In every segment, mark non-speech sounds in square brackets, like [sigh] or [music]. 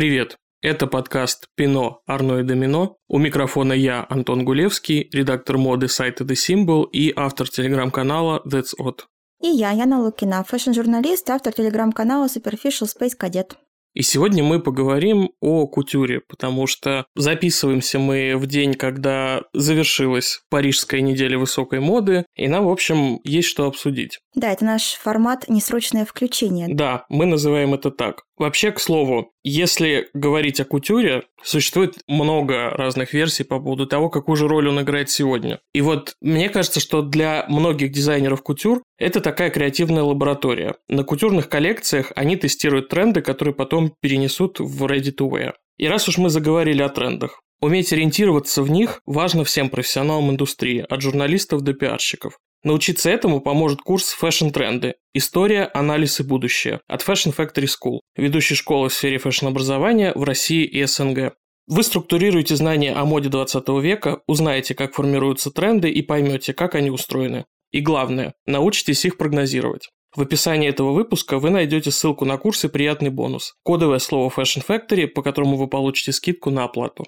Привет! Это подкаст «Пино, Арно и Домино». У микрофона я, Антон Гулевский, редактор моды сайта The Symbol и автор телеграм-канала That's Odd. И я, Яна Лукина, фэшн-журналист, автор телеграм-канала Superficial Space Cadet. И сегодня мы поговорим о кутюре, потому что записываемся мы в день, когда завершилась Парижская неделя высокой моды, и нам, в общем, есть что обсудить. Да, это наш формат «Несрочное включение». Да, мы называем это так. Вообще, к слову, если говорить о кутюре, существует много разных версий по поводу того, какую же роль он играет сегодня. И вот мне кажется, что для многих дизайнеров кутюр это такая креативная лаборатория. На кутюрных коллекциях они тестируют тренды, которые потом перенесут в ready to wear. И раз уж мы заговорили о трендах, Уметь ориентироваться в них важно всем профессионалам индустрии, от журналистов до пиарщиков. Научиться этому поможет курс «Фэшн-тренды. История, анализ и будущее» от Fashion Factory School, ведущей школы в сфере фэшн-образования в России и СНГ. Вы структурируете знания о моде 20 века, узнаете, как формируются тренды и поймете, как они устроены. И главное, научитесь их прогнозировать. В описании этого выпуска вы найдете ссылку на курс и приятный бонус. Кодовое слово Fashion Factory, по которому вы получите скидку на оплату.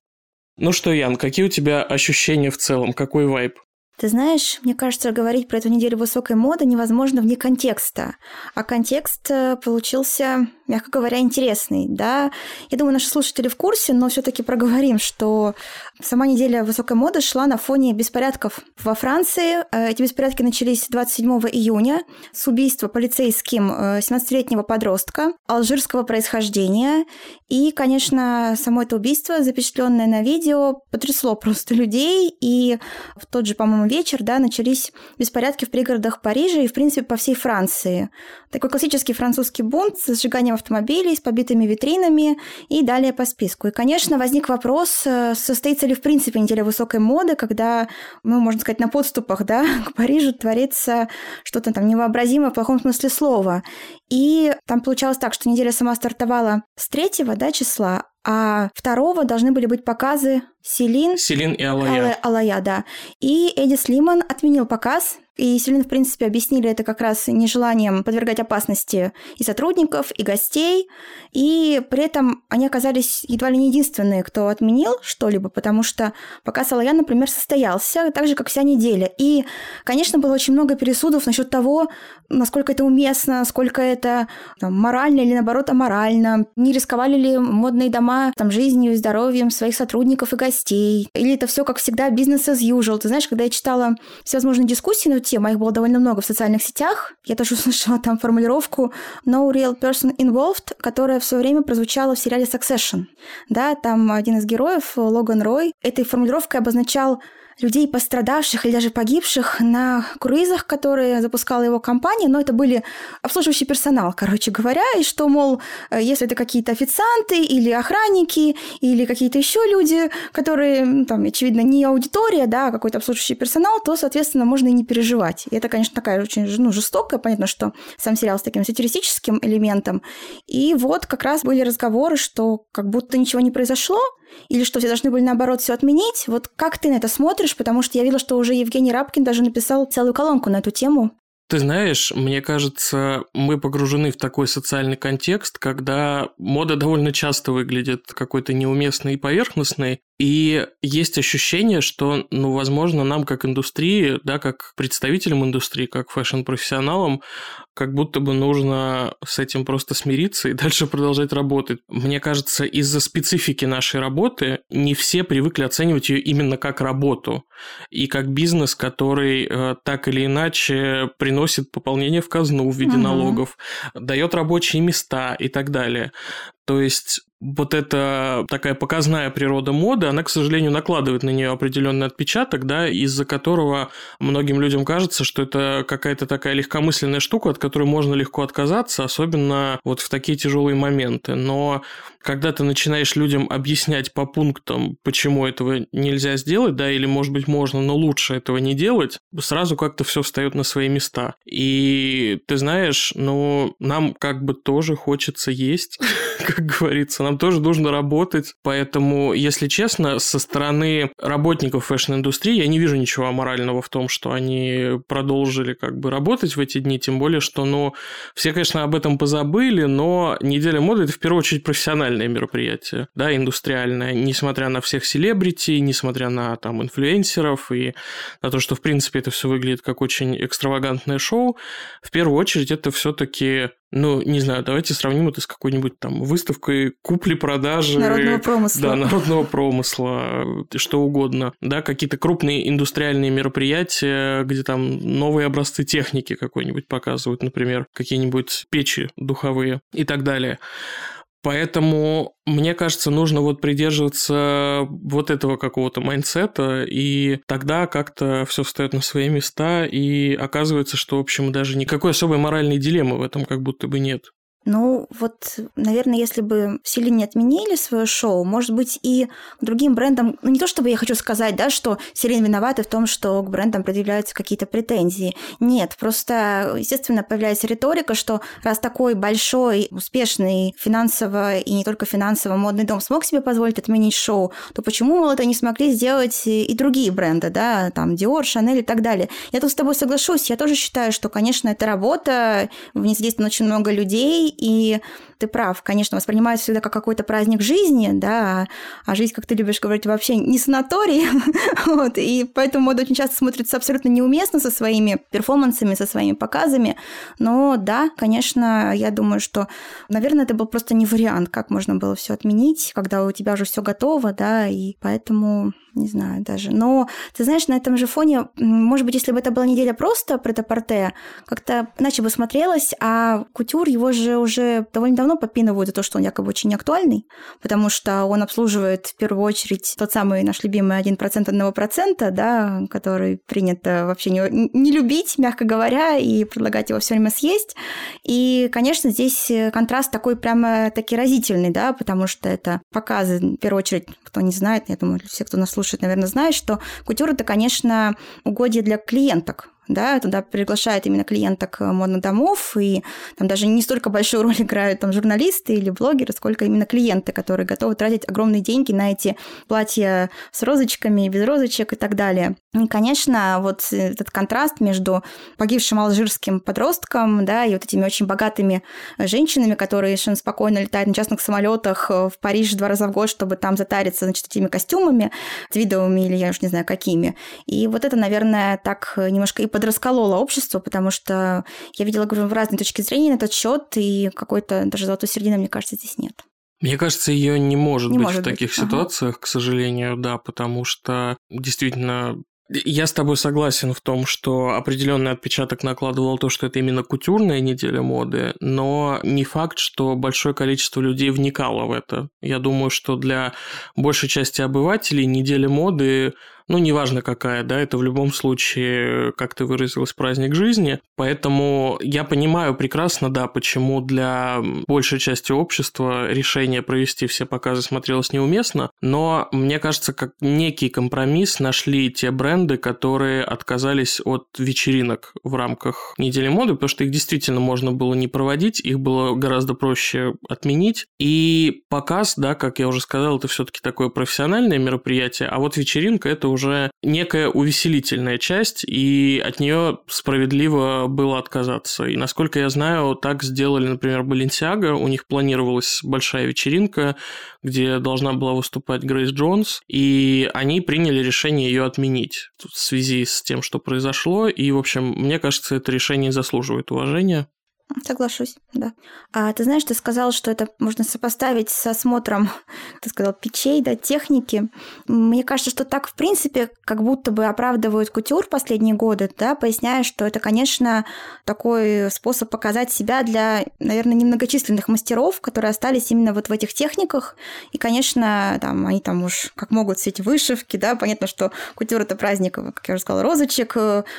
Ну что, Ян, какие у тебя ощущения в целом? Какой вайб? Ты знаешь, мне кажется, говорить про эту неделю высокой моды невозможно вне контекста. А контекст э, получился, мягко говоря, интересный. Да? Я думаю, наши слушатели в курсе, но все таки проговорим, что сама неделя высокой моды шла на фоне беспорядков во Франции. Э, эти беспорядки начались 27 июня с убийства полицейским 17-летнего э, подростка алжирского происхождения. И, конечно, само это убийство, запечатленное на видео, потрясло просто людей. И в тот же, по-моему, вечер, да, начались беспорядки в пригородах Парижа и, в принципе, по всей Франции. Такой классический французский бунт с сжиганием автомобилей, с побитыми витринами и далее по списку. И, конечно, возник вопрос, э, состоится ли, в принципе, неделя высокой моды, когда, ну, можно сказать, на подступах, да, [laughs] к Парижу творится что-то там невообразимое в плохом смысле слова. И там получалось так, что неделя сама стартовала с третьего да, числа, а второго должны были быть показы Селин. Селин и Алая. Алая, да. И Эдди Слиман отменил показ и Селин, в принципе, объяснили это как раз нежеланием подвергать опасности и сотрудников, и гостей. И при этом они оказались едва ли не единственные, кто отменил что-либо, потому что пока Салаян, например, состоялся, так же, как вся неделя. И, конечно, было очень много пересудов насчет того, насколько это уместно, сколько это там, морально или, наоборот, аморально. Не рисковали ли модные дома там, жизнью и здоровьем своих сотрудников и гостей. Или это все как всегда, бизнес as usual. Ты знаешь, когда я читала всевозможные дискуссии на эту тему, их было довольно много в социальных сетях. Я тоже [laughs] услышала там формулировку «no real person involved», которая все время прозвучала в сериале Succession. Да, там один из героев, Логан Рой, этой формулировкой обозначал людей, пострадавших или даже погибших на круизах, которые запускала его компания, но это были обслуживающий персонал, короче говоря, и что, мол, э, если это какие-то официанты или охранники или какие-то еще люди, которые, там, очевидно, не аудитория, да, а какой-то обслуживающий персонал, то, соответственно, можно и не переживать. И это, конечно, такая очень ну, жестокая, понятно, что сам сериал с таким сатиристическим элементом. И вот как раз были разговоры, что как будто ничего не произошло, или что все должны были, наоборот, все отменить. Вот как ты на это смотришь? Потому что я видела, что уже Евгений Рабкин даже написал целую колонку на эту тему. Ты знаешь, мне кажется, мы погружены в такой социальный контекст, когда мода довольно часто выглядит какой-то неуместной и поверхностной, и есть ощущение, что, ну, возможно, нам как индустрии, да, как представителям индустрии, как фэшн-профессионалам, как будто бы нужно с этим просто смириться и [laughs] дальше продолжать работать. Мне кажется, из-за специфики нашей работы не все привыкли оценивать ее именно как работу и как бизнес, который э, так или иначе приносит пополнение в казну в виде угу. налогов, дает рабочие места и так далее. То есть вот эта такая показная природа моды, она, к сожалению, накладывает на нее определенный отпечаток, да, из-за которого многим людям кажется, что это какая-то такая легкомысленная штука, от которой можно легко отказаться, особенно вот в такие тяжелые моменты. Но когда ты начинаешь людям объяснять по пунктам, почему этого нельзя сделать, да, или, может быть, можно, но лучше этого не делать, сразу как-то все встает на свои места. И ты знаешь, ну, нам как бы тоже хочется есть, [laughs] как говорится, нам нам тоже нужно работать. Поэтому, если честно, со стороны работников фэшн-индустрии я не вижу ничего аморального в том, что они продолжили как бы работать в эти дни, тем более, что, ну, все, конечно, об этом позабыли, но неделя моды – это в первую очередь профессиональное мероприятие, да, индустриальное, несмотря на всех селебрити, несмотря на там инфлюенсеров и на то, что, в принципе, это все выглядит как очень экстравагантное шоу, в первую очередь это все-таки ну, не знаю, давайте сравним это с какой-нибудь там выставкой купли-продажи. Народного промысла. Да, народного промысла, что угодно. Да, какие-то крупные индустриальные мероприятия, где там новые образцы техники какой-нибудь показывают, например, какие-нибудь печи духовые и так далее. Поэтому, мне кажется, нужно вот придерживаться вот этого какого-то mindset а, и тогда как-то все встает на свои места, и оказывается, что, в общем, даже никакой особой моральной дилеммы в этом как будто бы нет. Ну, вот, наверное, если бы Celine не отменили свое шоу, может быть, и другим брендам, ну, не то чтобы я хочу сказать, да, что Celine виновата в том, что к брендам предъявляются какие-то претензии. Нет, просто, естественно, появляется риторика, что раз такой большой, успешный финансово и не только финансово модный дом смог себе позволить отменить шоу, то почему, мол, это не смогли сделать и другие бренды, да, там, Dior, Chanel и так далее. Я тут с тобой соглашусь, я тоже считаю, что, конечно, это работа, в ней задействовано очень много людей, и ты прав, конечно, воспринимается всегда как какой-то праздник жизни, да, а жизнь, как ты любишь говорить, вообще не санаторий, [laughs] вот, и поэтому мода очень часто смотрится абсолютно неуместно со своими перформансами, со своими показами, но да, конечно, я думаю, что, наверное, это был просто не вариант, как можно было все отменить, когда у тебя уже все готово, да, и поэтому не знаю даже. Но, ты знаешь, на этом же фоне, может быть, если бы это была неделя просто претапорте, как-то иначе бы смотрелось, а кутюр его же уже довольно давно попинывают за то, что он якобы очень актуальный, потому что он обслуживает в первую очередь тот самый наш любимый 1% одного процента, да, который принято вообще не, не любить, мягко говоря, и предлагать его все время съесть. И, конечно, здесь контраст такой прямо таки разительный, да, потому что это показы, в первую очередь, кто не знает, я думаю, все, кто нас слушает, наверное, знают, что кутюр это, конечно, угодье для клиенток, да, туда приглашают именно клиенток монодомов, и там даже не столько большую роль [laughs] играют там журналисты или блогеры, сколько именно клиенты, которые готовы тратить огромные деньги на эти платья с розочками, без розочек и так далее. И, конечно, вот этот контраст между погибшим алжирским подростком, да, и вот этими очень богатыми женщинами, которые совершенно спокойно летают на частных самолетах в Париж два раза в год, чтобы там затариться, значит, этими костюмами, твидовыми или я уж не знаю какими. И вот это, наверное, так немножко и подрасколола общество, потому что я видела, говорю, в разные точки зрения на этот счет, и какой-то даже золотой середины, мне кажется, здесь нет. Мне кажется, ее не может не быть может в таких быть. ситуациях, ага. к сожалению, да, потому что действительно я с тобой согласен в том, что определенный отпечаток накладывал то, что это именно кутюрная неделя моды, но не факт, что большое количество людей вникало в это. Я думаю, что для большей части обывателей неделя моды ну, неважно какая, да, это в любом случае, как ты выразилась, праздник жизни. Поэтому я понимаю прекрасно, да, почему для большей части общества решение провести все показы смотрелось неуместно, но мне кажется, как некий компромисс нашли те бренды, которые отказались от вечеринок в рамках недели моды, потому что их действительно можно было не проводить, их было гораздо проще отменить. И показ, да, как я уже сказал, это все-таки такое профессиональное мероприятие, а вот вечеринка это уже некая увеселительная часть, и от нее справедливо было отказаться. И насколько я знаю, так сделали, например, Balenciaga, у них планировалась большая вечеринка, где должна была выступать Грейс Джонс, и они приняли решение ее отменить в связи с тем, что произошло, и, в общем, мне кажется, это решение заслуживает уважения. Соглашусь, да. А ты знаешь, ты сказал, что это можно сопоставить с осмотром, [laughs] ты сказал, печей, да, техники. Мне кажется, что так, в принципе, как будто бы оправдывают кутюр последние годы, да, поясняя, что это, конечно, такой способ показать себя для, наверное, немногочисленных мастеров, которые остались именно вот в этих техниках. И, конечно, там, они там уж как могут все эти вышивки, да, понятно, что кутюр – это праздник, как я уже сказала, розочек,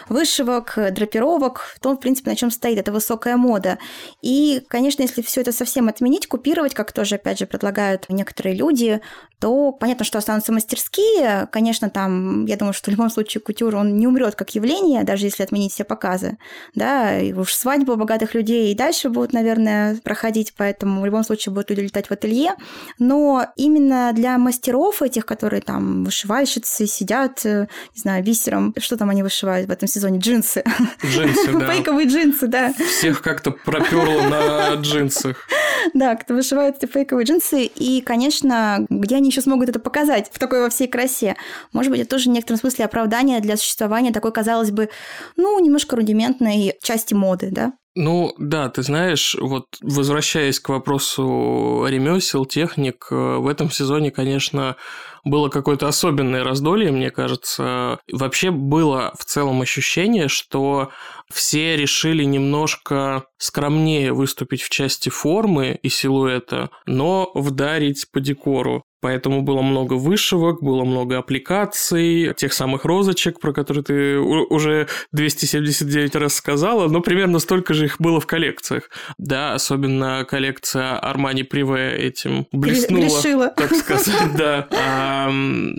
вышивок, драпировок, в том, в принципе, на чем стоит, это высокая мода мода. И, конечно, если все это совсем отменить, купировать, как тоже, опять же, предлагают некоторые люди, то понятно, что останутся мастерские. Конечно, там, я думаю, что в любом случае кутюр, он не умрет как явление, даже если отменить все показы. Да, и уж свадьбы богатых людей и дальше будут, наверное, проходить, поэтому в любом случае будут люди летать в ателье. Но именно для мастеров этих, которые там вышивальщицы сидят, э, не знаю, бисером, что там они вышивают в этом сезоне? Джинсы. Джинсы, да. Фейковые джинсы, да. Всех как-то проперло на джинсах. Да, кто вышивает эти фейковые джинсы. И, конечно, где они еще смогут это показать в такой во всей красе? Может быть, это тоже в некотором смысле оправдание для существования такой, казалось бы, ну, немножко рудиментной части моды, да? Ну да, ты знаешь, вот возвращаясь к вопросу ремесел, техник, э, в этом сезоне, конечно, было какое-то особенное раздолье, мне кажется. Вообще было в целом ощущение, что все решили немножко скромнее выступить в части формы и силуэта, но вдарить по декору. Поэтому было много вышивок, было много аппликаций, тех самых розочек, про которые ты уже 279 раз сказала, но примерно столько же их было в коллекциях. Да, особенно коллекция Armani Privé этим блеснула, Грешила. так сказать, да.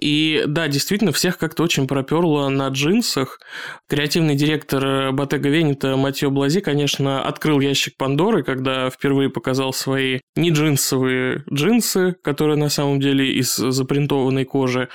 И да, действительно, всех как-то очень проперло на джинсах. Креативный директор Bottega Veneta Матьё Блази, конечно, открыл ящик Пандоры, когда впервые показал свои не джинсовые джинсы, которые на самом деле деле из запринтованной кожи,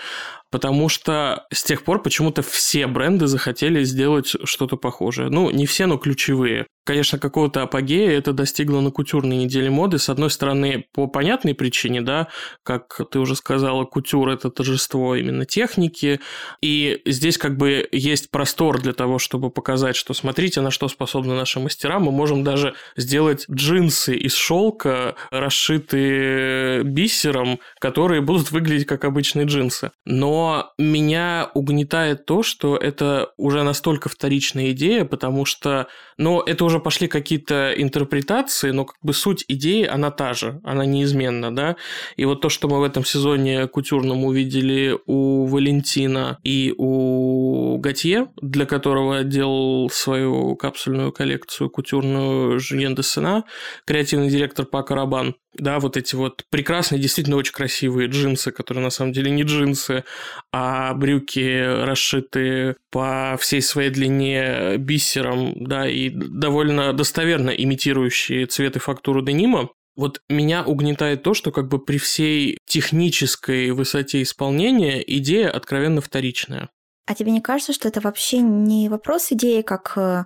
потому что с тех пор почему-то все бренды захотели сделать что-то похожее. Ну, не все, но ключевые. Конечно, какого-то апогея это достигло на кутюрной неделе моды. С одной стороны, по понятной причине, да, как ты уже сказала, кутюр – это торжество именно техники. И здесь как бы есть простор для того, чтобы показать, что смотрите, на что способны наши мастера. Мы можем даже сделать джинсы из шелка, расшитые бисером, которые будут выглядеть как обычные джинсы. Но меня угнетает то, что это уже настолько вторичная идея, потому что, ну, это уже пошли какие-то интерпретации, но как бы суть идеи, она та же, она неизменна, да. И вот то, что мы в этом сезоне кутюрном увидели у Валентина и у Готье, для которого делал свою капсульную коллекцию кутюрную Жюльен де Сена, креативный директор Пака Рабан, да, вот эти вот прекрасные, действительно очень красивые джинсы, которые на самом деле не джинсы, а брюки расшитые по всей своей длине бисером, да, и довольно достоверно имитирующие цвет и фактуру денима. Вот меня угнетает то, что как бы при всей технической высоте исполнения идея откровенно вторичная. А тебе не кажется, что это вообще не вопрос идеи, как э,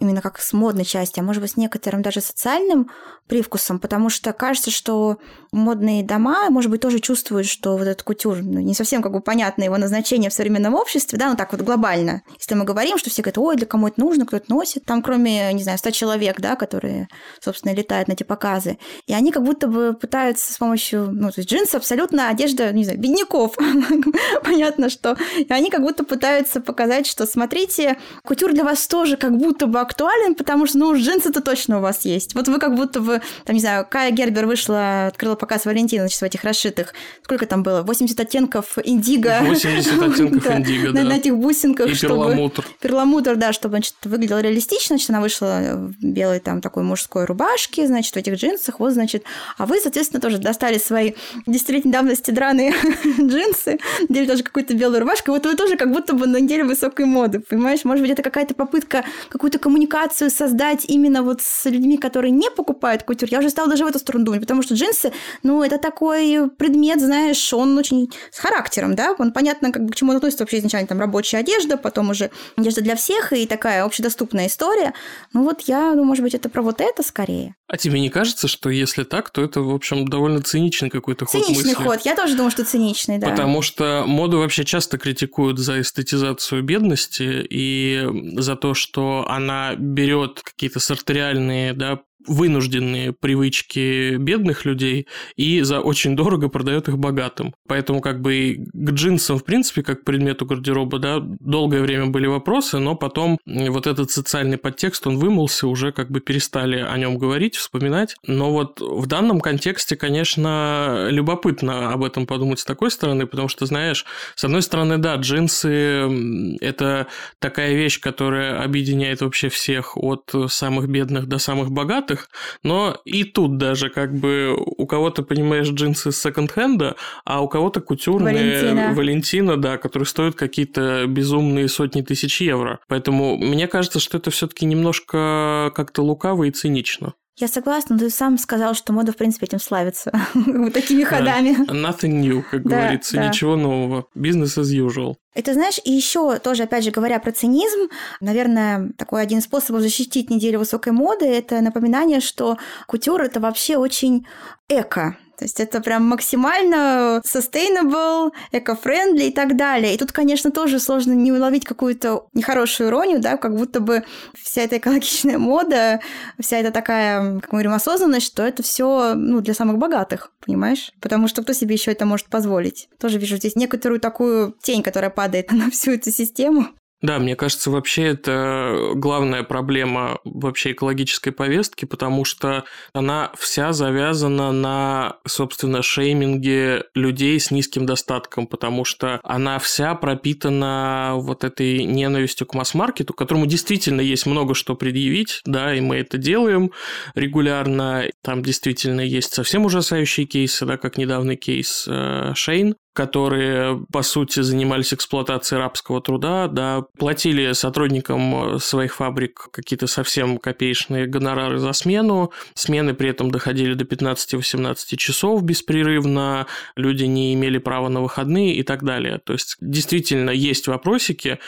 именно как с модной части, а может быть с некоторым даже социальным привкусом, потому что кажется, что модные дома, может быть, тоже чувствуют, что вот этот кутюр, ну, не совсем как бы понятно его назначение в современном обществе, да, ну так вот глобально. Если мы говорим, что все говорят, ой, для кому это нужно, кто это носит, там кроме, не знаю, 100 человек, да, которые, собственно, летают на эти показы, и они как будто бы пытаются с помощью, ну, то есть джинсы абсолютно одежда, не знаю, бедняков, [laughs] понятно, что, и они как будто пытаются показать, что, смотрите, кутюр для вас тоже как будто бы актуален, потому что, ну, джинсы-то точно у вас есть. Вот вы как будто бы, там, не знаю, Кая Гербер вышла, открыла показ Валентина, значит, в этих расшитых. Сколько там было? 80 оттенков индиго. [laughs] 80 оттенков [laughs] индиго, да. На этих бусинках. И перламутр. Перламутр, да, чтобы, значит, выглядело реалистично. Значит, она вышла в белой там такой мужской рубашке, значит, в этих джинсах. Вот, значит, а вы, соответственно, тоже достали свои десятилетней давности драные [laughs] джинсы, надели тоже какую-то белую рубашку. Вот вы тоже как будто бы надели высокой моды, понимаешь? Может быть, это какая-то попытка какую-то коммуникацию создать именно вот с людьми, которые не покупают кутюр. Я уже стала даже в эту сторону думать, потому что джинсы, ну, это такой предмет, знаешь, он очень с характером, да, он понятно, как бы к чему он относится вообще изначально, там, рабочая одежда, потом уже одежда для всех и такая общедоступная история. Ну, вот я, ну, может быть, это про вот это скорее. А тебе не кажется, что если так, то это, в общем, довольно циничный какой-то ход Циничный мысли? ход, я тоже думаю, что циничный, да. Потому что моду вообще часто критикуют за эстетизацию бедности и за то, что она берет какие-то сарториальные да, вынужденные привычки бедных людей и за очень дорого продает их богатым. Поэтому как бы к джинсам, в принципе, как к предмету гардероба, да, долгое время были вопросы, но потом вот этот социальный подтекст, он вымылся, уже как бы перестали о нем говорить, вспоминать. Но вот в данном контексте, конечно, любопытно об этом подумать с такой стороны, потому что, знаешь, с одной стороны, да, джинсы – это такая вещь, которая объединяет вообще всех от самых бедных до самых богатых, но и тут даже как бы у кого-то, понимаешь, джинсы с секонд-хенда, а у кого-то кутюрные Валентина. Валентина, да, которые стоят какие-то безумные сотни тысяч евро. Поэтому мне кажется, что это все-таки немножко как-то лукаво и цинично. Я согласна, но ты сам сказал, что мода, в принципе, этим славится. [laughs] вот такими ходами. Nothing new, как говорится, ничего нового. Business as usual. Это, знаешь, и еще тоже, опять же, говоря про цинизм, наверное, такой один из способов защитить неделю высокой моды – это напоминание, что кутюр – это вообще очень эко. То есть это прям максимально sustainable, eco-friendly и так далее. И тут, конечно, тоже сложно не уловить какую-то нехорошую иронию, да, как будто бы вся эта экологичная мода, вся эта такая, как мы говорим, осознанность, что это все ну, для самых богатых, понимаешь? Потому что кто себе еще это может позволить? Тоже вижу здесь некоторую такую тень, которая падает [laughs] на всю эту систему. Да, мне кажется, вообще это главная проблема вообще экологической повестки, потому что она вся завязана на, собственно, шейминге людей с низким достатком, потому что она вся пропитана вот этой ненавистью к масс-маркету, которому действительно есть много что предъявить, да, и мы это делаем регулярно. Там действительно есть совсем ужасающие кейсы, да, как недавний кейс э, Шейн, которые, по сути, занимались эксплуатацией рабского труда, да, платили сотрудникам своих фабрик какие-то совсем копеечные гонорары за смену, смены при этом доходили до 15-18 часов беспрерывно, люди не имели права на выходные и так далее. То есть, действительно, есть вопросики,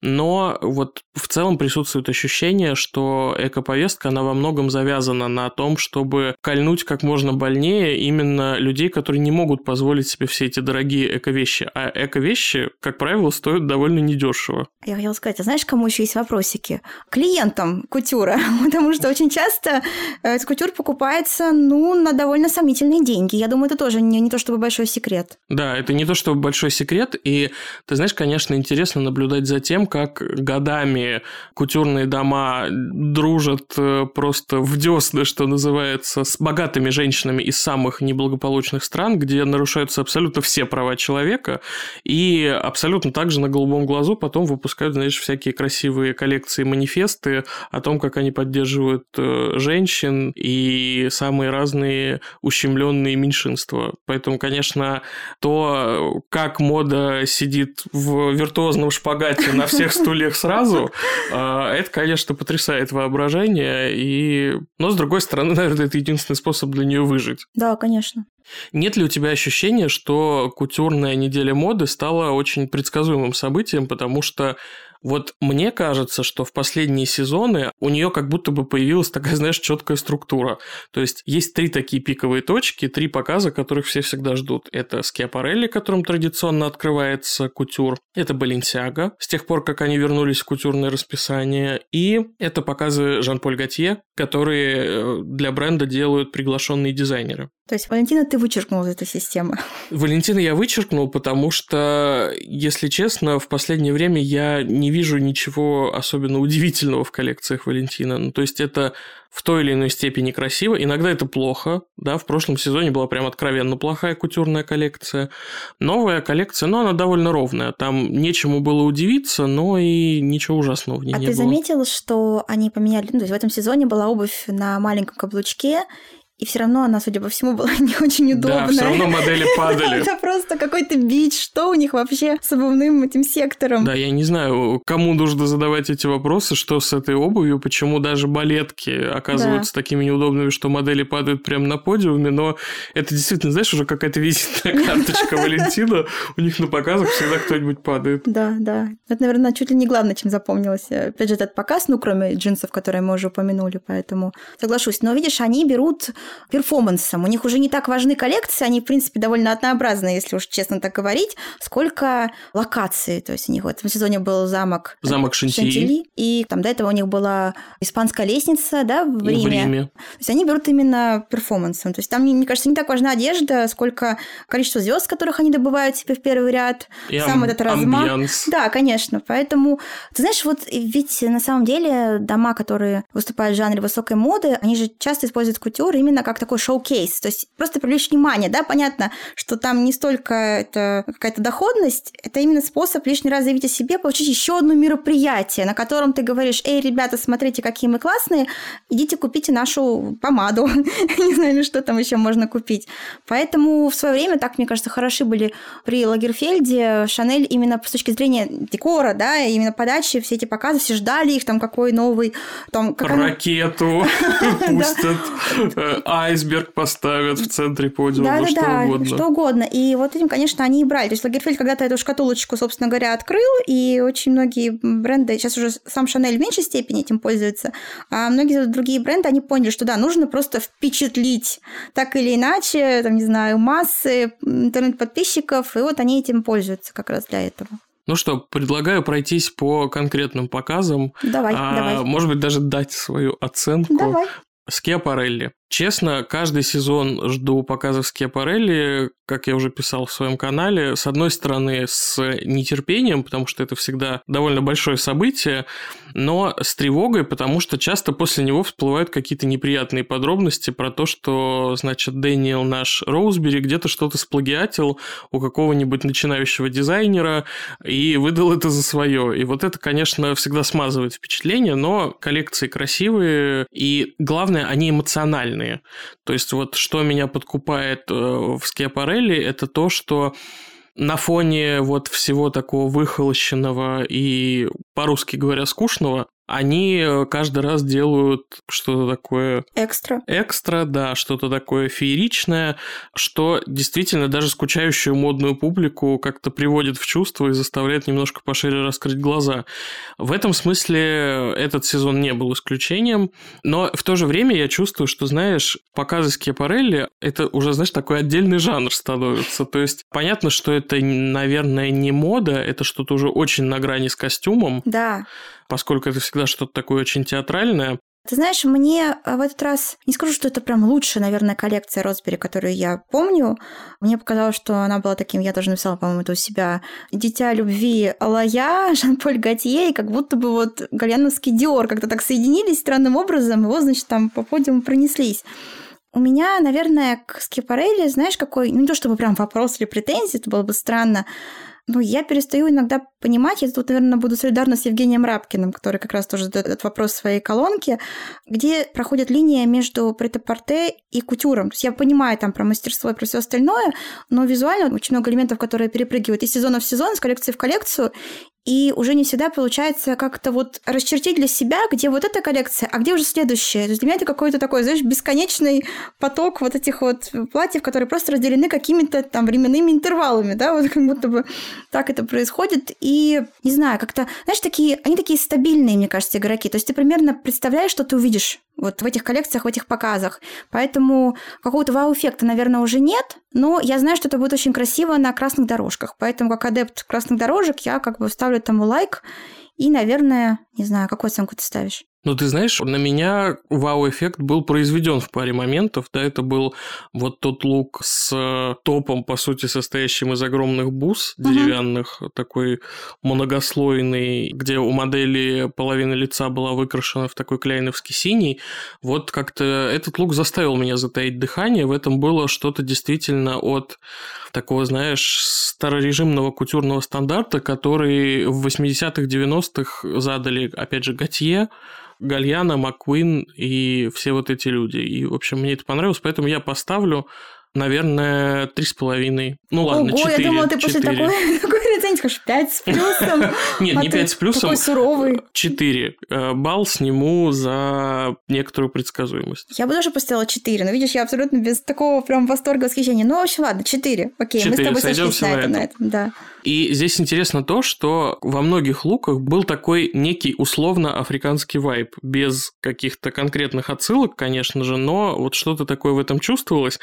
но вот в целом присутствует ощущение, что экоповестка, она во многом завязана на том, чтобы кольнуть как можно больнее именно людей, которые не могут позволить себе все эти дорогие дорогие эко-вещи, а эко-вещи, как правило, стоят довольно недешево. Я хотела сказать, а знаешь, кому еще есть вопросики? Клиентам кутюра, [laughs] потому что очень часто э, кутюр покупается, ну, на довольно сомнительные деньги. Я думаю, это тоже не, не то чтобы большой секрет. Да, это не то чтобы большой секрет, и ты знаешь, конечно, интересно наблюдать за тем, как годами кутюрные дома дружат э, просто в десны, что называется, с богатыми женщинами из самых неблагополучных стран, где нарушаются абсолютно все права права человека, и абсолютно также на голубом глазу потом выпускают, знаешь, всякие красивые коллекции манифесты о том, как они поддерживают э, женщин и самые разные ущемленные меньшинства. Поэтому, конечно, то, как мода сидит в виртуозном шпагате на всех стульях сразу, э, это, конечно, потрясает воображение, и... но, с другой стороны, наверное, это единственный способ для нее выжить. Да, конечно. Нет ли у тебя ощущения, что кутюрная неделя моды стала очень предсказуемым событием, потому что вот мне кажется, что в последние сезоны у нее как будто бы появилась такая, знаешь, четкая структура. То есть есть три такие пиковые точки, три показа, которых все всегда ждут. Это Скиапарелли, которым традиционно открывается кутюр. Это Баленсиага, с тех пор, как они вернулись в кутюрное расписание. И это показы Жан-Поль Готье, которые э, для бренда делают приглашенные дизайнеры. То есть Валентина ты вычеркнул из этой системы? Валентина я вычеркнул, потому что, если честно, в последнее время я не вижу ничего особенно удивительного в коллекциях Валентина. Ну, то есть это в той или иной степени красиво. Иногда это плохо. Да, в прошлом сезоне была прям откровенно плохая кутюрная коллекция. Новая коллекция, но она довольно ровная. Там нечему было удивиться, но и ничего ужасного в ней а не было. А ты заметил, что они поменяли... Ну, то есть в этом сезоне была обувь на маленьком каблучке, и все равно она, судя по всему, была [laughs] не очень удобная. Да, все равно модели [laughs] падали. Это просто какой-то бич. Что у них вообще с обувным этим сектором? Да, я не знаю, кому нужно задавать эти вопросы, что с этой обувью, почему даже балетки оказываются да. такими неудобными, что модели падают прямо на подиуме, но это действительно, знаешь, уже какая-то визитная [laughs] карточка Валентина. У них на показах всегда кто-нибудь падает. Да, да. Это, наверное, чуть ли не главное, чем запомнилось. Опять же, этот показ, ну, кроме джинсов, которые мы уже упомянули, поэтому соглашусь. Но, видишь, они берут перформансом. У них уже не так важны коллекции, они, в принципе, довольно однообразные, если уж честно так говорить, сколько локаций. То есть у них в этом сезоне был замок... Замок Шантили. Шантили и там до этого у них была испанская лестница, да, в Риме. В Риме. То есть они берут именно перформансом. То есть там, мне кажется, не так важна одежда, сколько количество звезд, которых они добывают себе в первый ряд, и сам ам- этот размах. Амбианс. Да, конечно. Поэтому, ты знаешь, вот ведь на самом деле дома, которые выступают в жанре высокой моды, они же часто используют кутюр именно как такой шоу-кейс. То есть просто привлечь внимание, да, понятно, что там не столько это какая-то доходность, это именно способ лишний раз заявить о себе, получить еще одно мероприятие, на котором ты говоришь, эй, ребята, смотрите, какие мы классные, идите купите нашу помаду, [laughs] не знаю, что там еще можно купить. Поэтому в свое время, так, мне кажется, хороши были при Лагерфельде, Шанель именно с точки зрения декора, да, именно подачи, все эти показы, все ждали их, там, какой новый... Там, как Ракету [laughs] пустят, [laughs] айсберг поставят в центре подиума, да, что да, угодно. что угодно. И вот этим, конечно, они и брали. То есть Лагерфельд когда-то эту шкатулочку, собственно говоря, открыл, и очень многие бренды, сейчас уже сам Шанель в меньшей степени этим пользуется, а многие другие бренды, они поняли, что да, нужно просто впечатлить так или иначе, там, не знаю, массы интернет-подписчиков, и вот они этим пользуются как раз для этого. Ну что, предлагаю пройтись по конкретным показам. Давай, а, давай. Может быть, даже дать свою оценку. Давай. Скиапарелли. Честно, каждый сезон жду показов Скиапарелли, как я уже писал в своем канале, с одной стороны, с нетерпением, потому что это всегда довольно большое событие, но с тревогой, потому что часто после него всплывают какие-то неприятные подробности про то, что, значит, Дэниел наш Роузбери где-то что-то сплагиатил у какого-нибудь начинающего дизайнера и выдал это за свое. И вот это, конечно, всегда смазывает впечатление, но коллекции красивые, и главное, они эмоциональные разные. То есть вот что меня подкупает э, в Скиапарелли, это то, что на фоне вот всего такого выхолощенного и, по-русски говоря, скучного, они э, каждый раз делают что-то такое... Экстра. Экстра, да, что-то такое фееричное, что действительно даже скучающую модную публику как-то приводит в чувство и заставляет немножко пошире раскрыть глаза. В этом смысле этот сезон не был исключением, но в то же время я чувствую, что, знаешь, показы Скиапарелли – это уже, знаешь, такой отдельный жанр становится. То есть понятно, что это, наверное, не мода, это что-то уже очень на грани с костюмом. Да поскольку это всегда что-то такое очень театральное. Ты знаешь, мне в этот раз, не скажу, что это прям лучшая, наверное, коллекция Росбери, которую я помню. Мне показалось, что она была таким, я тоже написала, по-моему, это у себя, «Дитя любви Алая», [laughs] Жан-Поль Готье, и как будто бы вот Гальяновский Диор как-то так соединились странным образом, его, значит, там по подиуму пронеслись. У меня, наверное, к Скипарелли, знаешь, какой, ну не то чтобы прям вопрос или претензии, это было бы странно, ну, я перестаю иногда понимать, я тут, наверное, буду солидарна с Евгением Рабкиным, который как раз тоже задает этот вопрос в своей колонке, где проходит линия между претапорте и кутюром. То есть я понимаю там про мастерство и про все остальное, но визуально очень много элементов, которые перепрыгивают из сезона в сезон, из коллекции в коллекцию, и уже не всегда получается как-то вот расчертить для себя, где вот эта коллекция, а где уже следующая. То есть для меня это какой-то такой, знаешь, бесконечный поток вот этих вот платьев, которые просто разделены какими-то там временными интервалами, да, вот как будто бы так это происходит. И, не знаю, как-то, знаешь, такие, они такие стабильные, мне кажется, игроки. То есть ты примерно представляешь, что ты увидишь вот в этих коллекциях, в этих показах. Поэтому какого-то вау-эффекта, наверное, уже нет, но я знаю, что это будет очень красиво на красных дорожках. Поэтому как адепт красных дорожек я как бы ставлю этому лайк. И, наверное, не знаю, какую оценку ты ставишь? Ну, ты знаешь, на меня вау-эффект был произведен в паре моментов. Да, это был вот тот лук с топом, по сути, состоящим из огромных бус деревянных, uh-huh. такой многослойный, где у модели половина лица была выкрашена в такой кляйновский синий. Вот как-то этот лук заставил меня затаить дыхание. В этом было что-то действительно от такого, знаешь, старорежимного кутюрного стандарта, который в 80-х, 90-х задали, опять же, Готье, Гальяна, Маккуин и все вот эти люди. И, в общем, мне это понравилось, поэтому я поставлю Наверное, три с половиной. Ну ладно, Ого, четыре. я думала, ты после такой, [laughs] такой рецензии скажешь пять с плюсом. [laughs] Нет, не а пять с плюсом. Такой суровый. Четыре. Э, балл сниму за некоторую предсказуемость. Я бы тоже поставила четыре, но видишь, я абсолютно без такого прям восторга, восхищения. Ну, в общем, ладно, четыре. Окей, мы с тобой сошлись на на этом, да. И здесь интересно то, что во многих луках был такой некий условно-африканский вайб, без каких-то конкретных отсылок, конечно же, но вот что-то такое в этом чувствовалось.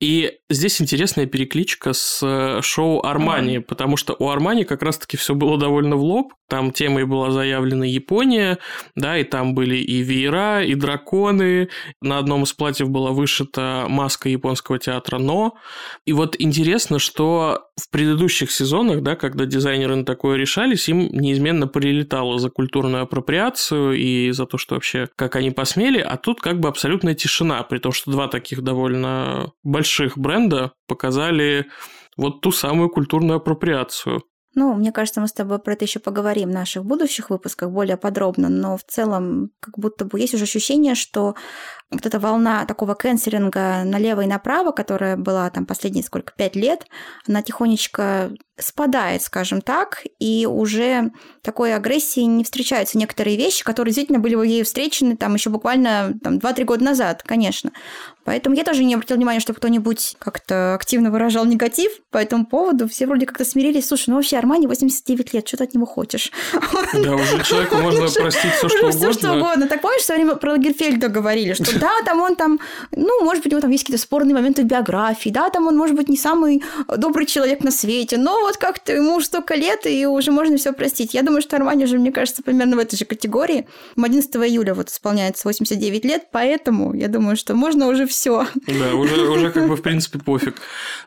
И здесь интересная перекличка с э, шоу Армани, потому что у Армани как раз-таки все было довольно в лоб. Там темой была заявлена Япония, да, и там были и веера, и драконы. На одном из платьев была вышита маска японского театра «Но». И вот интересно, что в предыдущих сезонах, да, когда дизайнеры на такое решались, им неизменно прилетало за культурную апроприацию и за то, что вообще как они посмели, а тут как бы абсолютная тишина, при том, что два таких довольно больших бренда показали вот ту самую культурную апроприацию. Ну, мне кажется, мы с тобой про это еще поговорим в наших будущих выпусках более подробно, но в целом как будто бы есть уже ощущение, что вот эта волна такого кэнсеринга налево и направо, которая была там последние сколько, пять лет, она тихонечко спадает, скажем так, и уже такой агрессии не встречаются некоторые вещи, которые действительно были бы ею встречены там еще буквально там, 2-3 года назад, конечно. Поэтому я тоже не обратила внимания, что кто-нибудь как-то активно выражал негатив по этому поводу. Все вроде как-то смирились. Слушай, ну вообще Армани 89 лет, что ты от него хочешь? Да, уже человеку можно простить все, что угодно. Все, что угодно. Так помнишь, все время про Лагерфельда говорили, что да, там он там, ну, может быть, у него там есть какие-то спорные моменты в биографии, да, там он, может быть, не самый добрый человек на свете, но вот как-то ему уже столько лет, и уже можно все простить. Я думаю, что Армани же, мне кажется, примерно в этой же категории. 11 июля вот исполняется 89 лет, поэтому я думаю, что можно уже все. Да, уже, уже как бы в [laughs] принципе пофиг.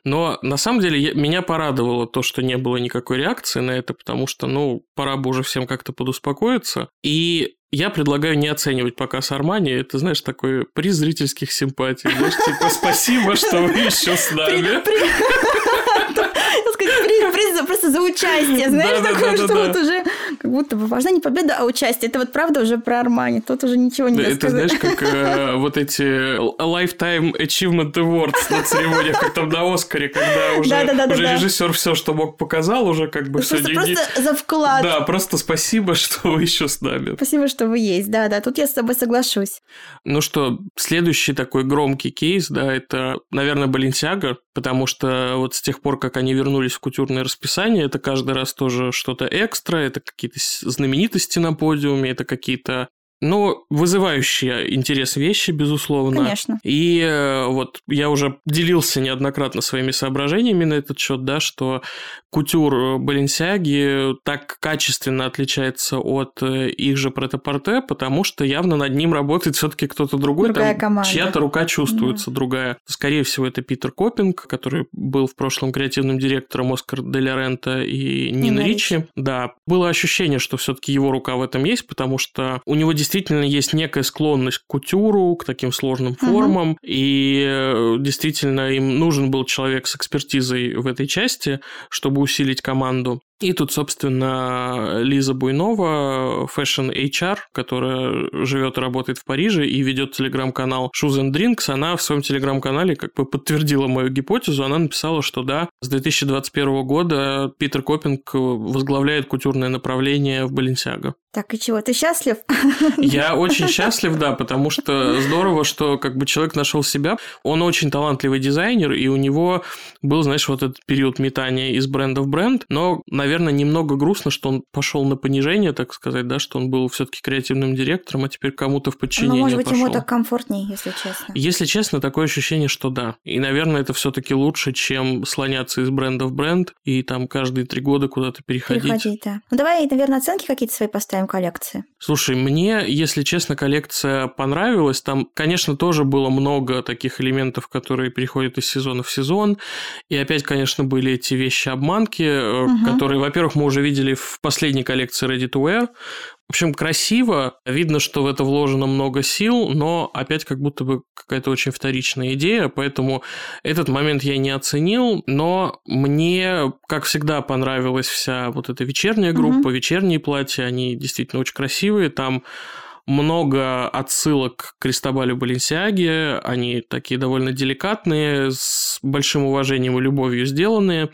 Но на самом деле я, меня порадовало то, что не было никакой реакции на это, потому что, ну, пора бы уже всем как-то подуспокоиться. И я предлагаю не оценивать показ Армани. Это, знаешь, такой приз зрительских симпатий. Знаешь, типа, спасибо, что вы [laughs] еще с нами [laughs] приз просто за участие, знаешь, такое, что вот уже как будто бы важна не победа, а участие. Это вот правда уже про Армани, тут уже ничего не Это знаешь, как э, вот эти Lifetime Achievement Awards на церемониях, как там на Оскаре, когда уже режиссер все, что мог, показал, уже как бы все Просто за вклад. Да, просто спасибо, что вы еще с нами. Спасибо, что вы есть, да, да, тут я с тобой соглашусь. Ну что, следующий такой громкий кейс, да, это, наверное, Баленсиага, потому что вот с тех пор, как они вернулись в кутюрное расписание, это каждый раз тоже что-то экстра, это какие-то знаменитости на подиуме, это какие-то ну, вызывающие интерес вещи, безусловно. Конечно. И э, вот я уже делился неоднократно своими соображениями на этот счет, да, что кутюр Баленсиаги так качественно отличается от э, их же претапорте, потому что явно над ним работает все-таки кто-то другой. Другая там команда. Чья-то рука чувствуется, да. другая. Скорее всего, это Питер Коппинг, который был в прошлом креативным директором Оскар Деля Рента и Нина Ричи. Ричи. Да, было ощущение, что все-таки его рука в этом есть, потому что у него действительно действительно есть некая склонность к кутюру, к таким сложным формам, угу. и э, действительно им нужен был человек с экспертизой в этой части, чтобы усилить команду. И тут, собственно, Лиза Буйнова, Fashion HR, которая живет и работает в Париже и ведет телеграм-канал Shoes and Drinks, она в своем телеграм-канале как бы подтвердила мою гипотезу. Она написала, что да, с 2021 года Питер Коппинг возглавляет кутюрное направление в Баленсиаго. Так, и чего, ты счастлив? Я очень счастлив, да, потому что здорово, что как бы человек нашел себя. Он очень талантливый дизайнер, и у него был, знаешь, вот этот период метания из бренда в бренд, но, наверное, немного грустно, что он пошел на понижение, так сказать, да, что он был все-таки креативным директором, а теперь кому-то в подчинение Ну, может быть, пошел. ему так комфортнее, если честно. Если честно, такое ощущение, что да. И, наверное, это все-таки лучше, чем слоняться из бренда в бренд и там каждые три года куда-то переходить. Переходить, да. Ну, давай, наверное, оценки какие-то свои поставим коллекции? Слушай, мне, если честно, коллекция понравилась. Там, конечно, тоже было много таких элементов, которые переходят из сезона в сезон. И опять, конечно, были эти вещи-обманки, угу. которые, во-первых, мы уже видели в последней коллекции Ready to Wear. В общем, красиво, видно, что в это вложено много сил, но опять как будто бы какая-то очень вторичная идея, поэтому этот момент я не оценил, но мне, как всегда, понравилась вся вот эта вечерняя группа, mm-hmm. вечерние платья, они действительно очень красивые, там много отсылок к Кристобалю Баленсиаге, они такие довольно деликатные, с большим уважением и любовью сделанные.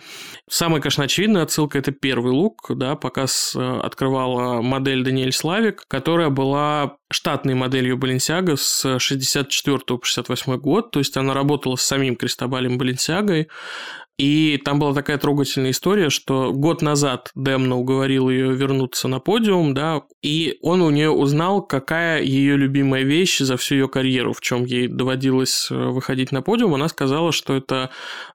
Самая, конечно, очевидная отсылка – это первый лук, да, показ э, открывала модель Даниэль Славик, которая была штатной моделью Баленсиага с 64 по 68 год, то есть она работала с самим Кристобалем Баленсиагой, И там была такая трогательная история, что год назад Демна уговорил ее вернуться на подиум, да, и он у нее узнал, какая ее любимая вещь за всю ее карьеру, в чем ей доводилось э, выходить на подиум. Она сказала, что это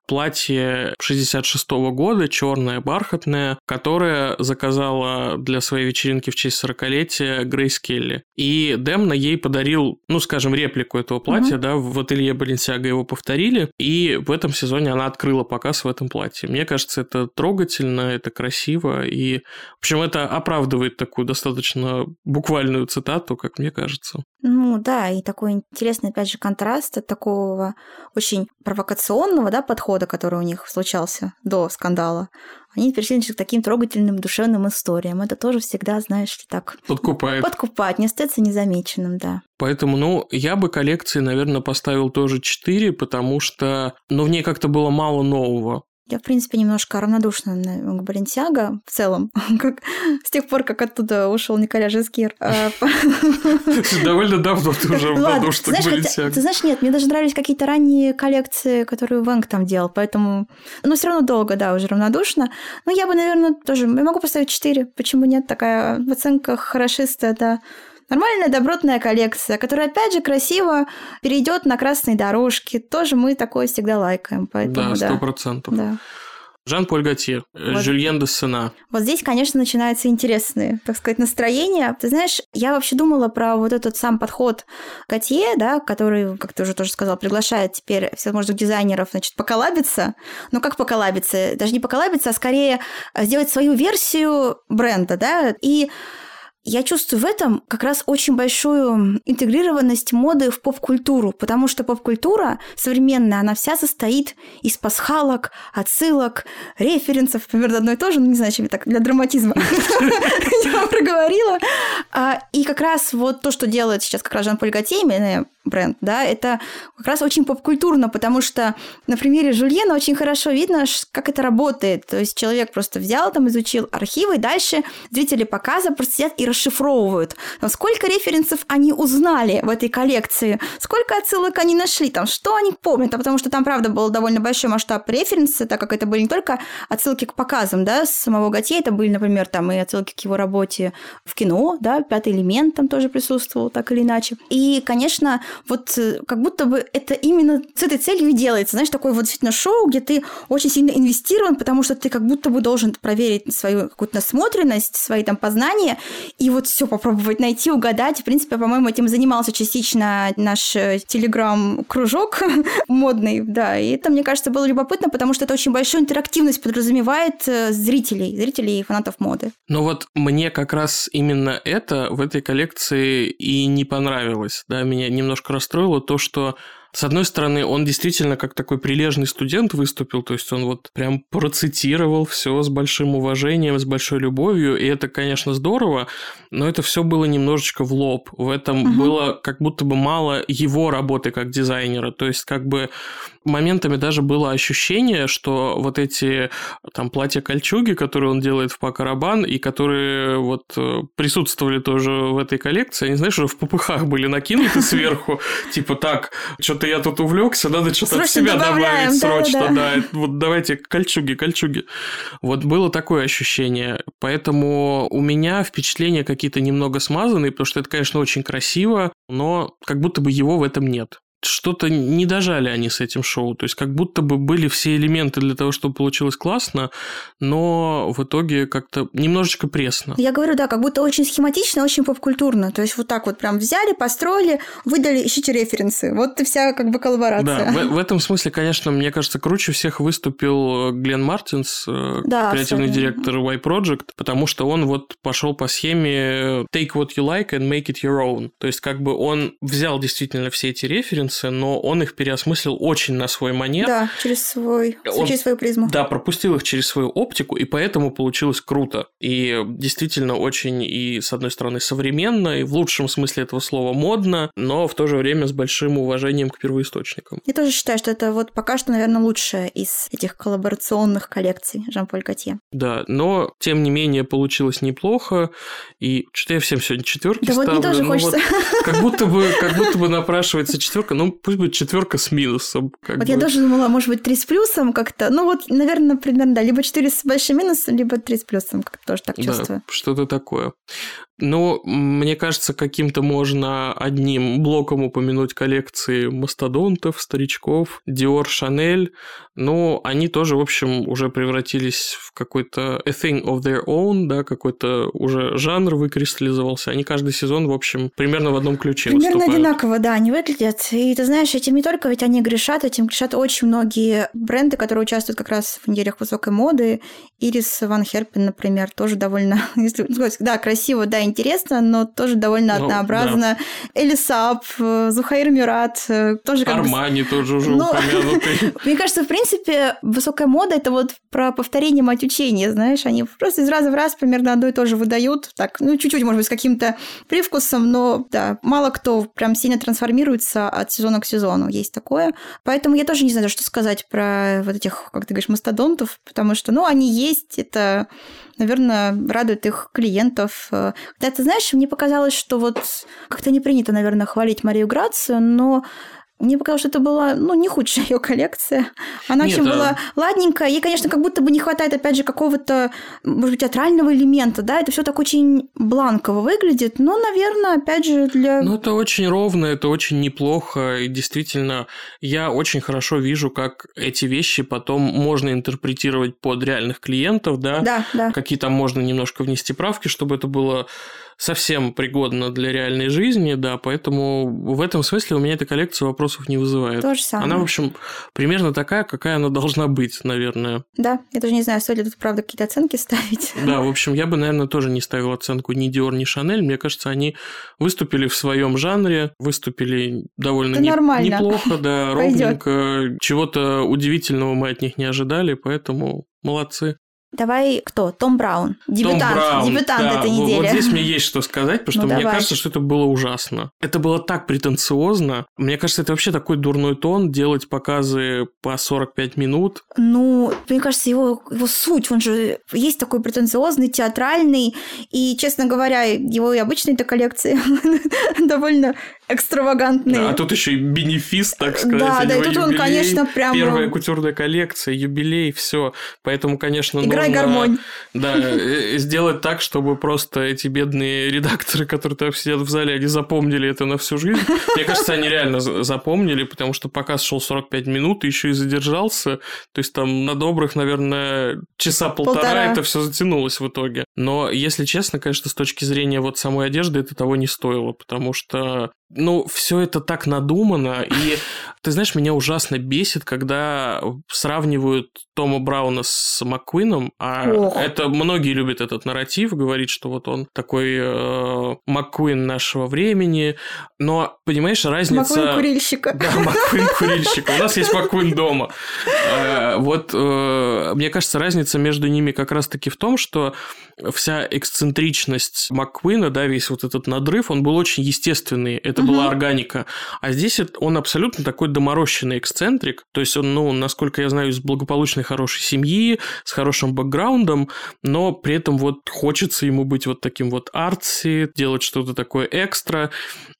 платье 66 -го года, черное, бархатное, которое заказала для своей вечеринки в честь 40-летия Грейс Келли. И Демна ей подарил, ну, скажем, реплику этого платья, угу. да, в ателье Баленсиага его повторили, и в этом сезоне она открыла показ в этом платье. Мне кажется, это трогательно, это красиво, и, в общем, это оправдывает такую достаточно буквальную цитату, как мне кажется. Ну да, и такой интересный, опять же, контраст от такого очень провокационного да, подхода, который у них случался до скандала. Они перешли к таким трогательным душевным историям. Это тоже всегда, знаешь, так... Подкупает. Подкупает, не остается незамеченным, да. Поэтому, ну, я бы коллекции, наверное, поставил тоже 4, потому что, ну, в ней как-то было мало нового. Я, в принципе, немножко равнодушна к Баленсиаго в целом, [laughs] как, с тех пор, как оттуда ушел Николя Жескир. А, [laughs] Довольно давно ты уже равнодушна к Баленсиаго. Ты знаешь, нет, мне даже нравились какие-то ранние коллекции, которые Венг там делал, поэтому... Ну, все равно долго, да, уже равнодушна. Но я бы, наверное, тоже... Я могу поставить 4. Почему нет? Такая в оценках хорошиста, да. Нормальная добротная коллекция, которая, опять же, красиво перейдет на красные дорожки. Тоже мы такое всегда лайкаем. Поэтому, да, сто процентов. Да. Жан-Поль Готье, э, вот. Жюльен де Сена. Вот здесь, конечно, начинаются интересные, так сказать, настроения. Ты знаешь, я вообще думала про вот этот сам подход Готье, да, который, как ты уже тоже сказал, приглашает теперь всевозможных дизайнеров, значит, поколабиться. Ну, как поколабиться? Даже не поколабиться, а скорее сделать свою версию бренда, да, и я чувствую в этом как раз очень большую интегрированность моды в поп-культуру, потому что поп-культура современная, она вся состоит из пасхалок, отсылок, референсов, примерно одно и то же, ну не знаю, чем я так для драматизма [laughs] я проговорила. А, и как раз вот то, что делает сейчас как раз Жан-Поль Готье, бренд, да, это как раз очень поп-культурно, потому что на примере Жульена очень хорошо видно, как это работает. То есть человек просто взял, там, изучил архивы, и дальше зрители показа просто сидят и расшифровывают. Там, сколько референсов они узнали в этой коллекции, сколько отсылок они нашли, там, что они помнят, а потому что там, правда, был довольно большой масштаб референса, так как это были не только отсылки к показам, да, самого Готье, это были, например, там и отсылки к его работе в кино, да, «Пятый элемент» там тоже присутствовал, так или иначе. И, конечно, вот э, как будто бы это именно с этой целью и делается. Знаешь, такое вот действительно шоу, где ты очень сильно инвестирован, потому что ты как будто бы должен проверить свою какую-то насмотренность, свои там познания, и вот все попробовать найти, угадать. В принципе, по-моему, этим занимался частично наш э, телеграм-кружок [laughs] модный, да. И это, мне кажется, было любопытно, потому что это очень большую интерактивность подразумевает э, зрителей, зрителей и фанатов моды. Ну вот мне как раз именно это в этой коллекции и не понравилось, да, меня немножко немножко расстроило то, что с одной стороны, он действительно как такой прилежный студент выступил, то есть он вот прям процитировал все с большим уважением, с большой любовью, и это, конечно, здорово, но это все было немножечко в лоб. В этом угу. было как будто бы мало его работы как дизайнера, то есть как бы моментами даже было ощущение, что вот эти там платья-кольчуги, которые он делает в Пакарабан, и которые вот э, присутствовали тоже в этой коллекции, они, знаешь, уже в попыхах были накинуты [laughs] сверху, типа так, что-то я тут увлекся, надо что-то от себя добавить срочно, да, вот давайте кольчуги, кольчуги. Вот было такое ощущение, поэтому у меня впечатления какие-то немного смазанные, потому что это, конечно, очень красиво, но как будто бы его в этом нет что-то не дожали они с этим шоу. То есть, как будто бы были все элементы для того, чтобы получилось классно, но в итоге как-то немножечко пресно. Я говорю, да, как будто очень схематично, очень попкультурно. То есть, вот так вот прям взяли, построили, выдали, ищите референсы. Вот и вся как бы коллаборация. Да, в, в этом смысле, конечно, мне кажется, круче всех выступил Глен Мартинс, э, да, креативный абсолютно. директор Y Project, потому что он вот пошел по схеме take what you like and make it your own. То есть, как бы он взял действительно все эти референсы, референсы, но он их переосмыслил очень на свой манер. Да, через, свой, он, через свою призму. Да, пропустил их через свою оптику, и поэтому получилось круто. И действительно очень и, с одной стороны, современно, и в лучшем смысле этого слова модно, но в то же время с большим уважением к первоисточникам. Я тоже считаю, что это вот пока что, наверное, лучшее из этих коллаборационных коллекций Жан-Поль Готье. Да, но, тем не менее, получилось неплохо, и что я всем сегодня четверки да ставлю. Вот мне тоже ну, хочется. Вот, как будто бы, как будто бы напрашивается четверка, ну пусть будет четверка с минусом. вот бы. я тоже думала, может быть, три с плюсом как-то. Ну вот, наверное, примерно, да, либо четыре с большим минусом, либо три с плюсом, как тоже так чувствую. Да, что-то такое. Ну, мне кажется, каким-то можно одним блоком упомянуть коллекции мастодонтов, старичков, Dior, Chanel. Ну, они тоже, в общем, уже превратились в какой-то a thing of their own, да, какой-то уже жанр выкристаллизовался. Они каждый сезон, в общем, примерно в одном ключе Примерно выступают. одинаково, да, они выглядят. И ты знаешь, этим не только ведь они грешат, этим грешат очень многие бренды, которые участвуют как раз в неделях высокой моды. Ирис Ван Херпен, например, тоже довольно, [laughs] да, красиво, да, интересно, но тоже довольно ну, однообразно. Да. Элисап, э, Зухаир Мюрат, э, тоже как Армани бы... тоже уже ну, упомянутый. [laughs] Мне кажется, в принципе, высокая мода – это вот про повторение мать учения, знаешь, они просто из раза в раз примерно одно и то же выдают, так, ну, чуть-чуть, может быть, с каким-то привкусом, но, да, мало кто прям сильно трансформируется от сезона к сезону, есть такое. Поэтому я тоже не знаю, что сказать про вот этих, как ты говоришь, мастодонтов, потому что, ну, они есть, это наверное, радует их клиентов. Хотя, ты знаешь, мне показалось, что вот как-то не принято, наверное, хвалить Марию Грацию, но мне показалось, что это была, ну, не худшая ее коллекция. Она Нет, очень а... была ладненькая. Ей, конечно, как будто бы не хватает, опять же, какого-то, может быть, театрального элемента, да, это все так очень бланково выглядит, но, наверное, опять же, для... Ну, это очень ровно, это очень неплохо, и действительно, я очень хорошо вижу, как эти вещи потом можно интерпретировать под реальных клиентов, да, да, да. какие там можно немножко внести правки, чтобы это было совсем пригодна для реальной жизни, да, поэтому в этом смысле у меня эта коллекция вопросов не вызывает. То же самое. Она, в общем, примерно такая, какая она должна быть, наверное. Да, я тоже не знаю, стоит ли тут, правда, какие-то оценки ставить. [laughs] Да, в общем, я бы, наверное, тоже не ставил оценку ни Dior, ни Chanel. Мне кажется, они выступили в своем жанре, выступили довольно не, неплохо, да, [laughs] ровненько. Чего-то удивительного мы от них не ожидали, поэтому молодцы. Давай кто? Том Браун. Дебютант. Том Браун, Дебютант да, этой недели. Вот здесь мне есть что сказать, потому [laughs] что ну, мне давай. кажется, что это было ужасно. Это было так претенциозно. Мне кажется, это вообще такой дурной тон делать показы по 45 минут. Ну, мне кажется, его, его суть, он же есть такой претенциозный, театральный, и, честно говоря, его и обычной этой коллекции [laughs] довольно экстравагантный. Да, а тут еще и бенефис, так сказать. Да, да, и тут юбилей, он, конечно, прям... Первая кутюрная коллекция, юбилей, все. Поэтому, конечно, Играй нужно... гармонь. Да, э, сделать так, чтобы просто эти бедные редакторы, которые там сидят в зале, они запомнили это на всю жизнь. Мне кажется, они реально запомнили, потому что показ шел 45 минут, и еще и задержался. То есть там на добрых, наверное, часа полтора, полтора. это все затянулось в итоге. Но, если честно, конечно, с точки зрения вот самой одежды, это того не стоило, потому что ну, все это так надумано, и ты знаешь, меня ужасно бесит, когда сравнивают Тома Брауна с Маккуином, а Ох. это многие любят этот нарратив, говорит, что вот он такой э, Маккуин нашего времени, но понимаешь разница. Маккуин курильщика. Да, Маккуин [laughs] курильщика. У нас есть Маккуин дома. Э, вот э, мне кажется, разница между ними как раз-таки в том, что вся эксцентричность Маккуина, да, весь вот этот надрыв, он был очень естественный. Это угу. была органика. А здесь он абсолютно такой доморощенный эксцентрик. То есть он, ну, насколько я знаю, из благополучной хорошей семьи, с хорошим бэкграундом, но при этом вот хочется ему быть вот таким вот артси, делать что-то такое экстра.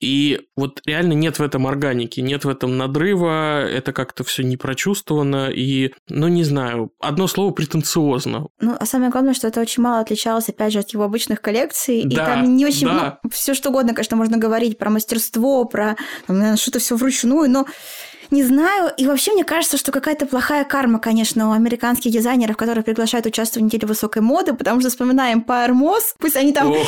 И вот реально нет в этом органики, нет в этом надрыва, это как-то все не прочувствовано. И, ну, не знаю, одно слово претенциозно. Ну, а самое главное, что это очень мало отличалось, опять же, от его обычных коллекций. Да, и там не очень... Да. Ну, все что угодно, конечно, можно говорить про мастерство, про там, что-то все вручную, но не знаю. И вообще мне кажется, что какая-то плохая карма, конечно, у американских дизайнеров, которые приглашают участвовать в неделе высокой моды, потому что вспоминаем Moss, пусть они там... [laughs]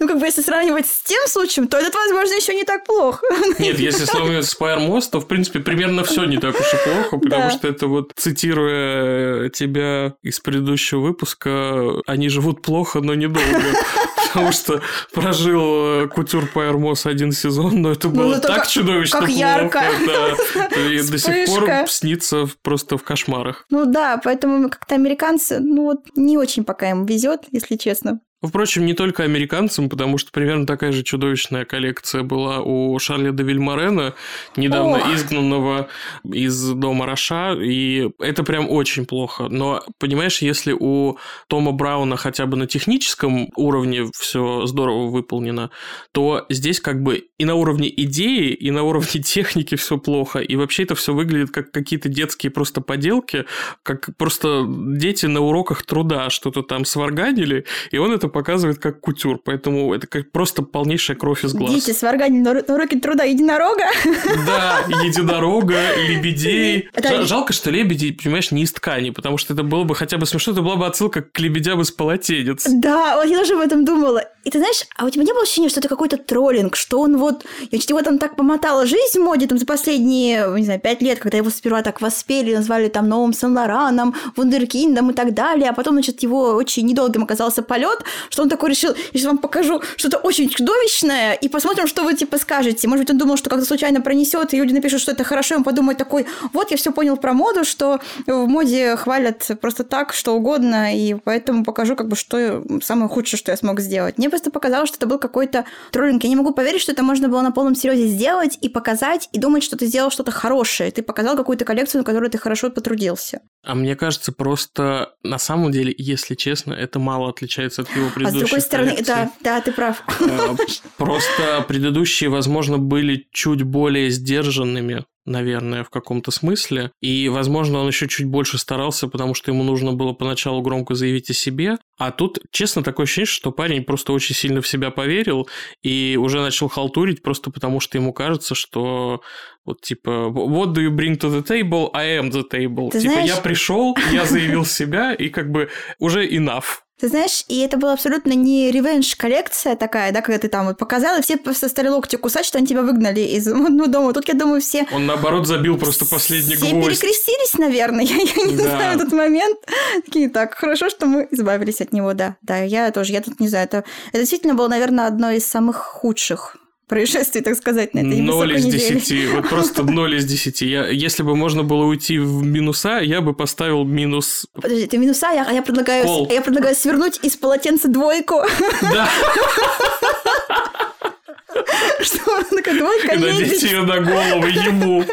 Ну, как бы, если сравнивать с тем случаем, то этот, возможно, еще не так плохо. [laughs] Нет, если сравнивать с Moss, то, в принципе, примерно все не так уж и плохо, потому что это вот, цитируя тебя из предыдущего выпуска, они живут плохо, но недолго. [laughs] Потому что прожил э, Кутюр Пайермос один сезон, но это ну, было так чудо чудовищно как ярко. Да. [laughs] И до сих пор снится просто в кошмарах. Ну да, поэтому как-то американцы, ну вот не очень пока им везет, если честно. Впрочем, не только американцам, потому что примерно такая же чудовищная коллекция была у Шарля де Вильмарена, недавно Ох. изгнанного из дома Роша, и это прям очень плохо. Но, понимаешь, если у Тома Брауна хотя бы на техническом уровне все здорово выполнено, то здесь как бы и на уровне идеи, и на уровне [laughs] техники все плохо, и вообще это все выглядит как какие-то детские просто поделки, как просто дети на уроках труда что-то там сварганили, и он это это показывает как кутюр, поэтому это как просто полнейшая кровь из глаз. Дети сварганили на, на уроке труда единорога. Да, единорога, лебедей. [laughs] Это... Жалко, что лебеди, понимаешь, не из ткани, потому что это было бы хотя бы смешно, это была бы отсылка к лебедям из полотенец. Да, вот я тоже об этом думала. И ты знаешь, а у тебя не было ощущения, что это какой-то троллинг, что он вот... Я чуть его там так помотала жизнь в моде там за последние, не знаю, пять лет, когда его сперва так воспели, назвали там новым Сен-Лораном, Вундеркиндом и так далее, а потом, значит, его очень недолгим оказался полет, что он такой решил, я сейчас вам покажу что-то очень чудовищное, и посмотрим, что вы типа скажете. Может быть, он думал, что как-то случайно пронесет, и люди напишут, что это хорошо, и он подумает такой, вот я все понял про моду, что в моде хвалят просто так, что угодно, и поэтому покажу, как бы, что самое худшее, что я смог сделать. Мне просто показалось, что это был какой-то троллинг. Я не могу поверить, что это можно было на полном серьезе сделать и показать, и думать, что ты сделал что-то хорошее. Ты показал какую-то коллекцию, на которой ты хорошо потрудился. А мне кажется, просто на самом деле, если честно, это мало отличается от его предыдущих А с другой стороны, коллекций. да, да, ты прав. А, просто предыдущие, возможно, были чуть более сдержанными наверное, в каком-то смысле. И, возможно, он еще чуть больше старался, потому что ему нужно было поначалу громко заявить о себе. А тут, честно, такое ощущение, что парень просто очень сильно в себя поверил и уже начал халтурить просто потому, что ему кажется, что вот типа What do you bring to the table? I am the table. Ты типа знаешь... я пришел, я заявил себя и как бы уже enough. Ты знаешь, и это была абсолютно не ревенж-коллекция такая, да, когда ты там вот показал, и все просто стали локти кусать, что они тебя выгнали из [laughs] ну, дома. Тут, я думаю, все... Он, наоборот, забил просто последний все гвоздь. Все перекрестились, наверное, [laughs] я, я не да. знаю этот момент. Такие, так, хорошо, что мы избавились от него, да. Да, я тоже, я тут не знаю, это, это действительно было, наверное, одно из самых худших происшествий, так сказать, на этой Ноль из десяти, вот просто [laughs] ноль из десяти. Я, если бы можно было уйти в минуса, я бы поставил минус... Подожди, ты минуса, я, я, предлагаю, я предлагаю свернуть из полотенца двойку. Да. [laughs] [laughs] Что он такой, двойка И надеть ее на голову ему.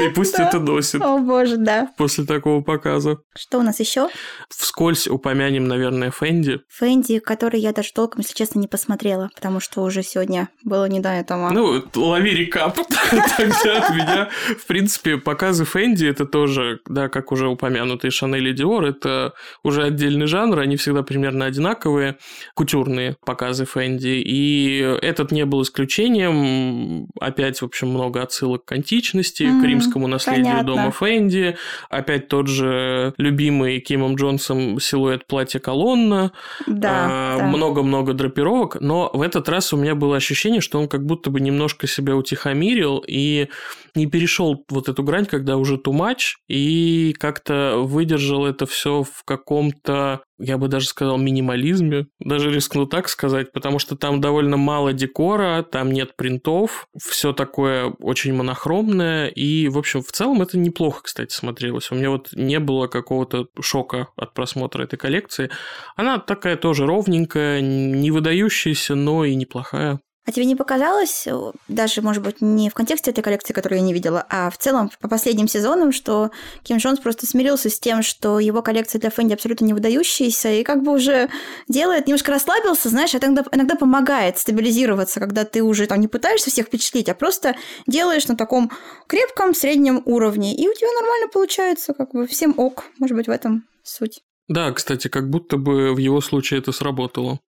И пусть да. это носит. О боже, да. После такого показа. Что у нас еще? Вскользь упомянем, наверное, Фэнди. Фэнди, который я даже толком, если честно, не посмотрела, потому что уже сегодня было не до этого. Ну, лови рекап [laughs] тогда от меня. В принципе, показы Фэнди это тоже, да, как уже упомянутые Шанель и Диор, это уже отдельный жанр, они всегда примерно одинаковые, кутюрные показы Фэнди, и этот не был исключением. Опять, в общем, много отсылок к античности, mm-hmm, к римскому наследию понятно. дома Фэнди. Опять тот же любимый Кимом Джонсом силуэт платья колонна. Да, а, да. Много-много драпировок. Но в этот раз у меня было ощущение, что он как будто бы немножко себя утихомирил и не перешел вот эту грань, когда уже too much, и как-то выдержал это все в каком-то я бы даже сказал, минимализме, даже рискну так сказать, потому что там довольно мало декора, там нет принтов, все такое очень монохромное, и, в общем, в целом это неплохо, кстати, смотрелось. У меня вот не было какого-то шока от просмотра этой коллекции. Она такая тоже ровненькая, не выдающаяся, но и неплохая. А тебе не показалось, даже, может быть, не в контексте этой коллекции, которую я не видела, а в целом по последним сезонам, что Ким Джонс просто смирился с тем, что его коллекция для Фэнди абсолютно не выдающаяся, и как бы уже делает, немножко расслабился, знаешь, это иногда, иногда помогает стабилизироваться, когда ты уже там не пытаешься всех впечатлить, а просто делаешь на таком крепком среднем уровне, и у тебя нормально получается, как бы всем ок, может быть, в этом суть. Да, кстати, как будто бы в его случае это сработало.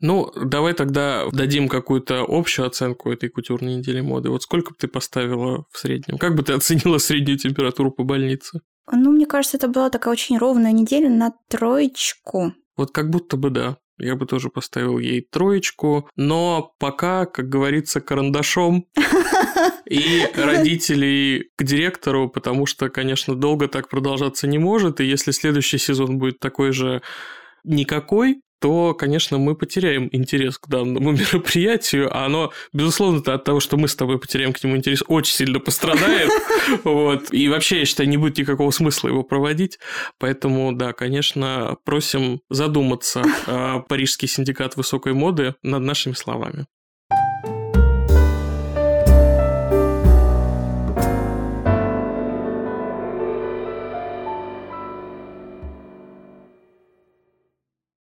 Ну, давай тогда дадим какую-то общую оценку этой кутюрной недели моды. Вот сколько бы ты поставила в среднем? Как бы ты [laughs] оценила среднюю температуру по больнице? Ну, мне кажется, это была такая очень ровная неделя на троечку. Вот как будто бы да. Я бы тоже поставил ей троечку, но пока, как говорится, карандашом [laughs] и родителей к директору, потому что, конечно, долго так продолжаться не может, и если следующий сезон будет такой же никакой, то, конечно, мы потеряем интерес к данному [laughs] мероприятию, а оно, безусловно, от того, что мы с тобой потеряем к нему интерес, очень сильно пострадает. [laughs] Вот. И вообще, я считаю, не будет никакого смысла его проводить. Поэтому, да, конечно, просим задуматься Парижский синдикат высокой моды над нашими словами.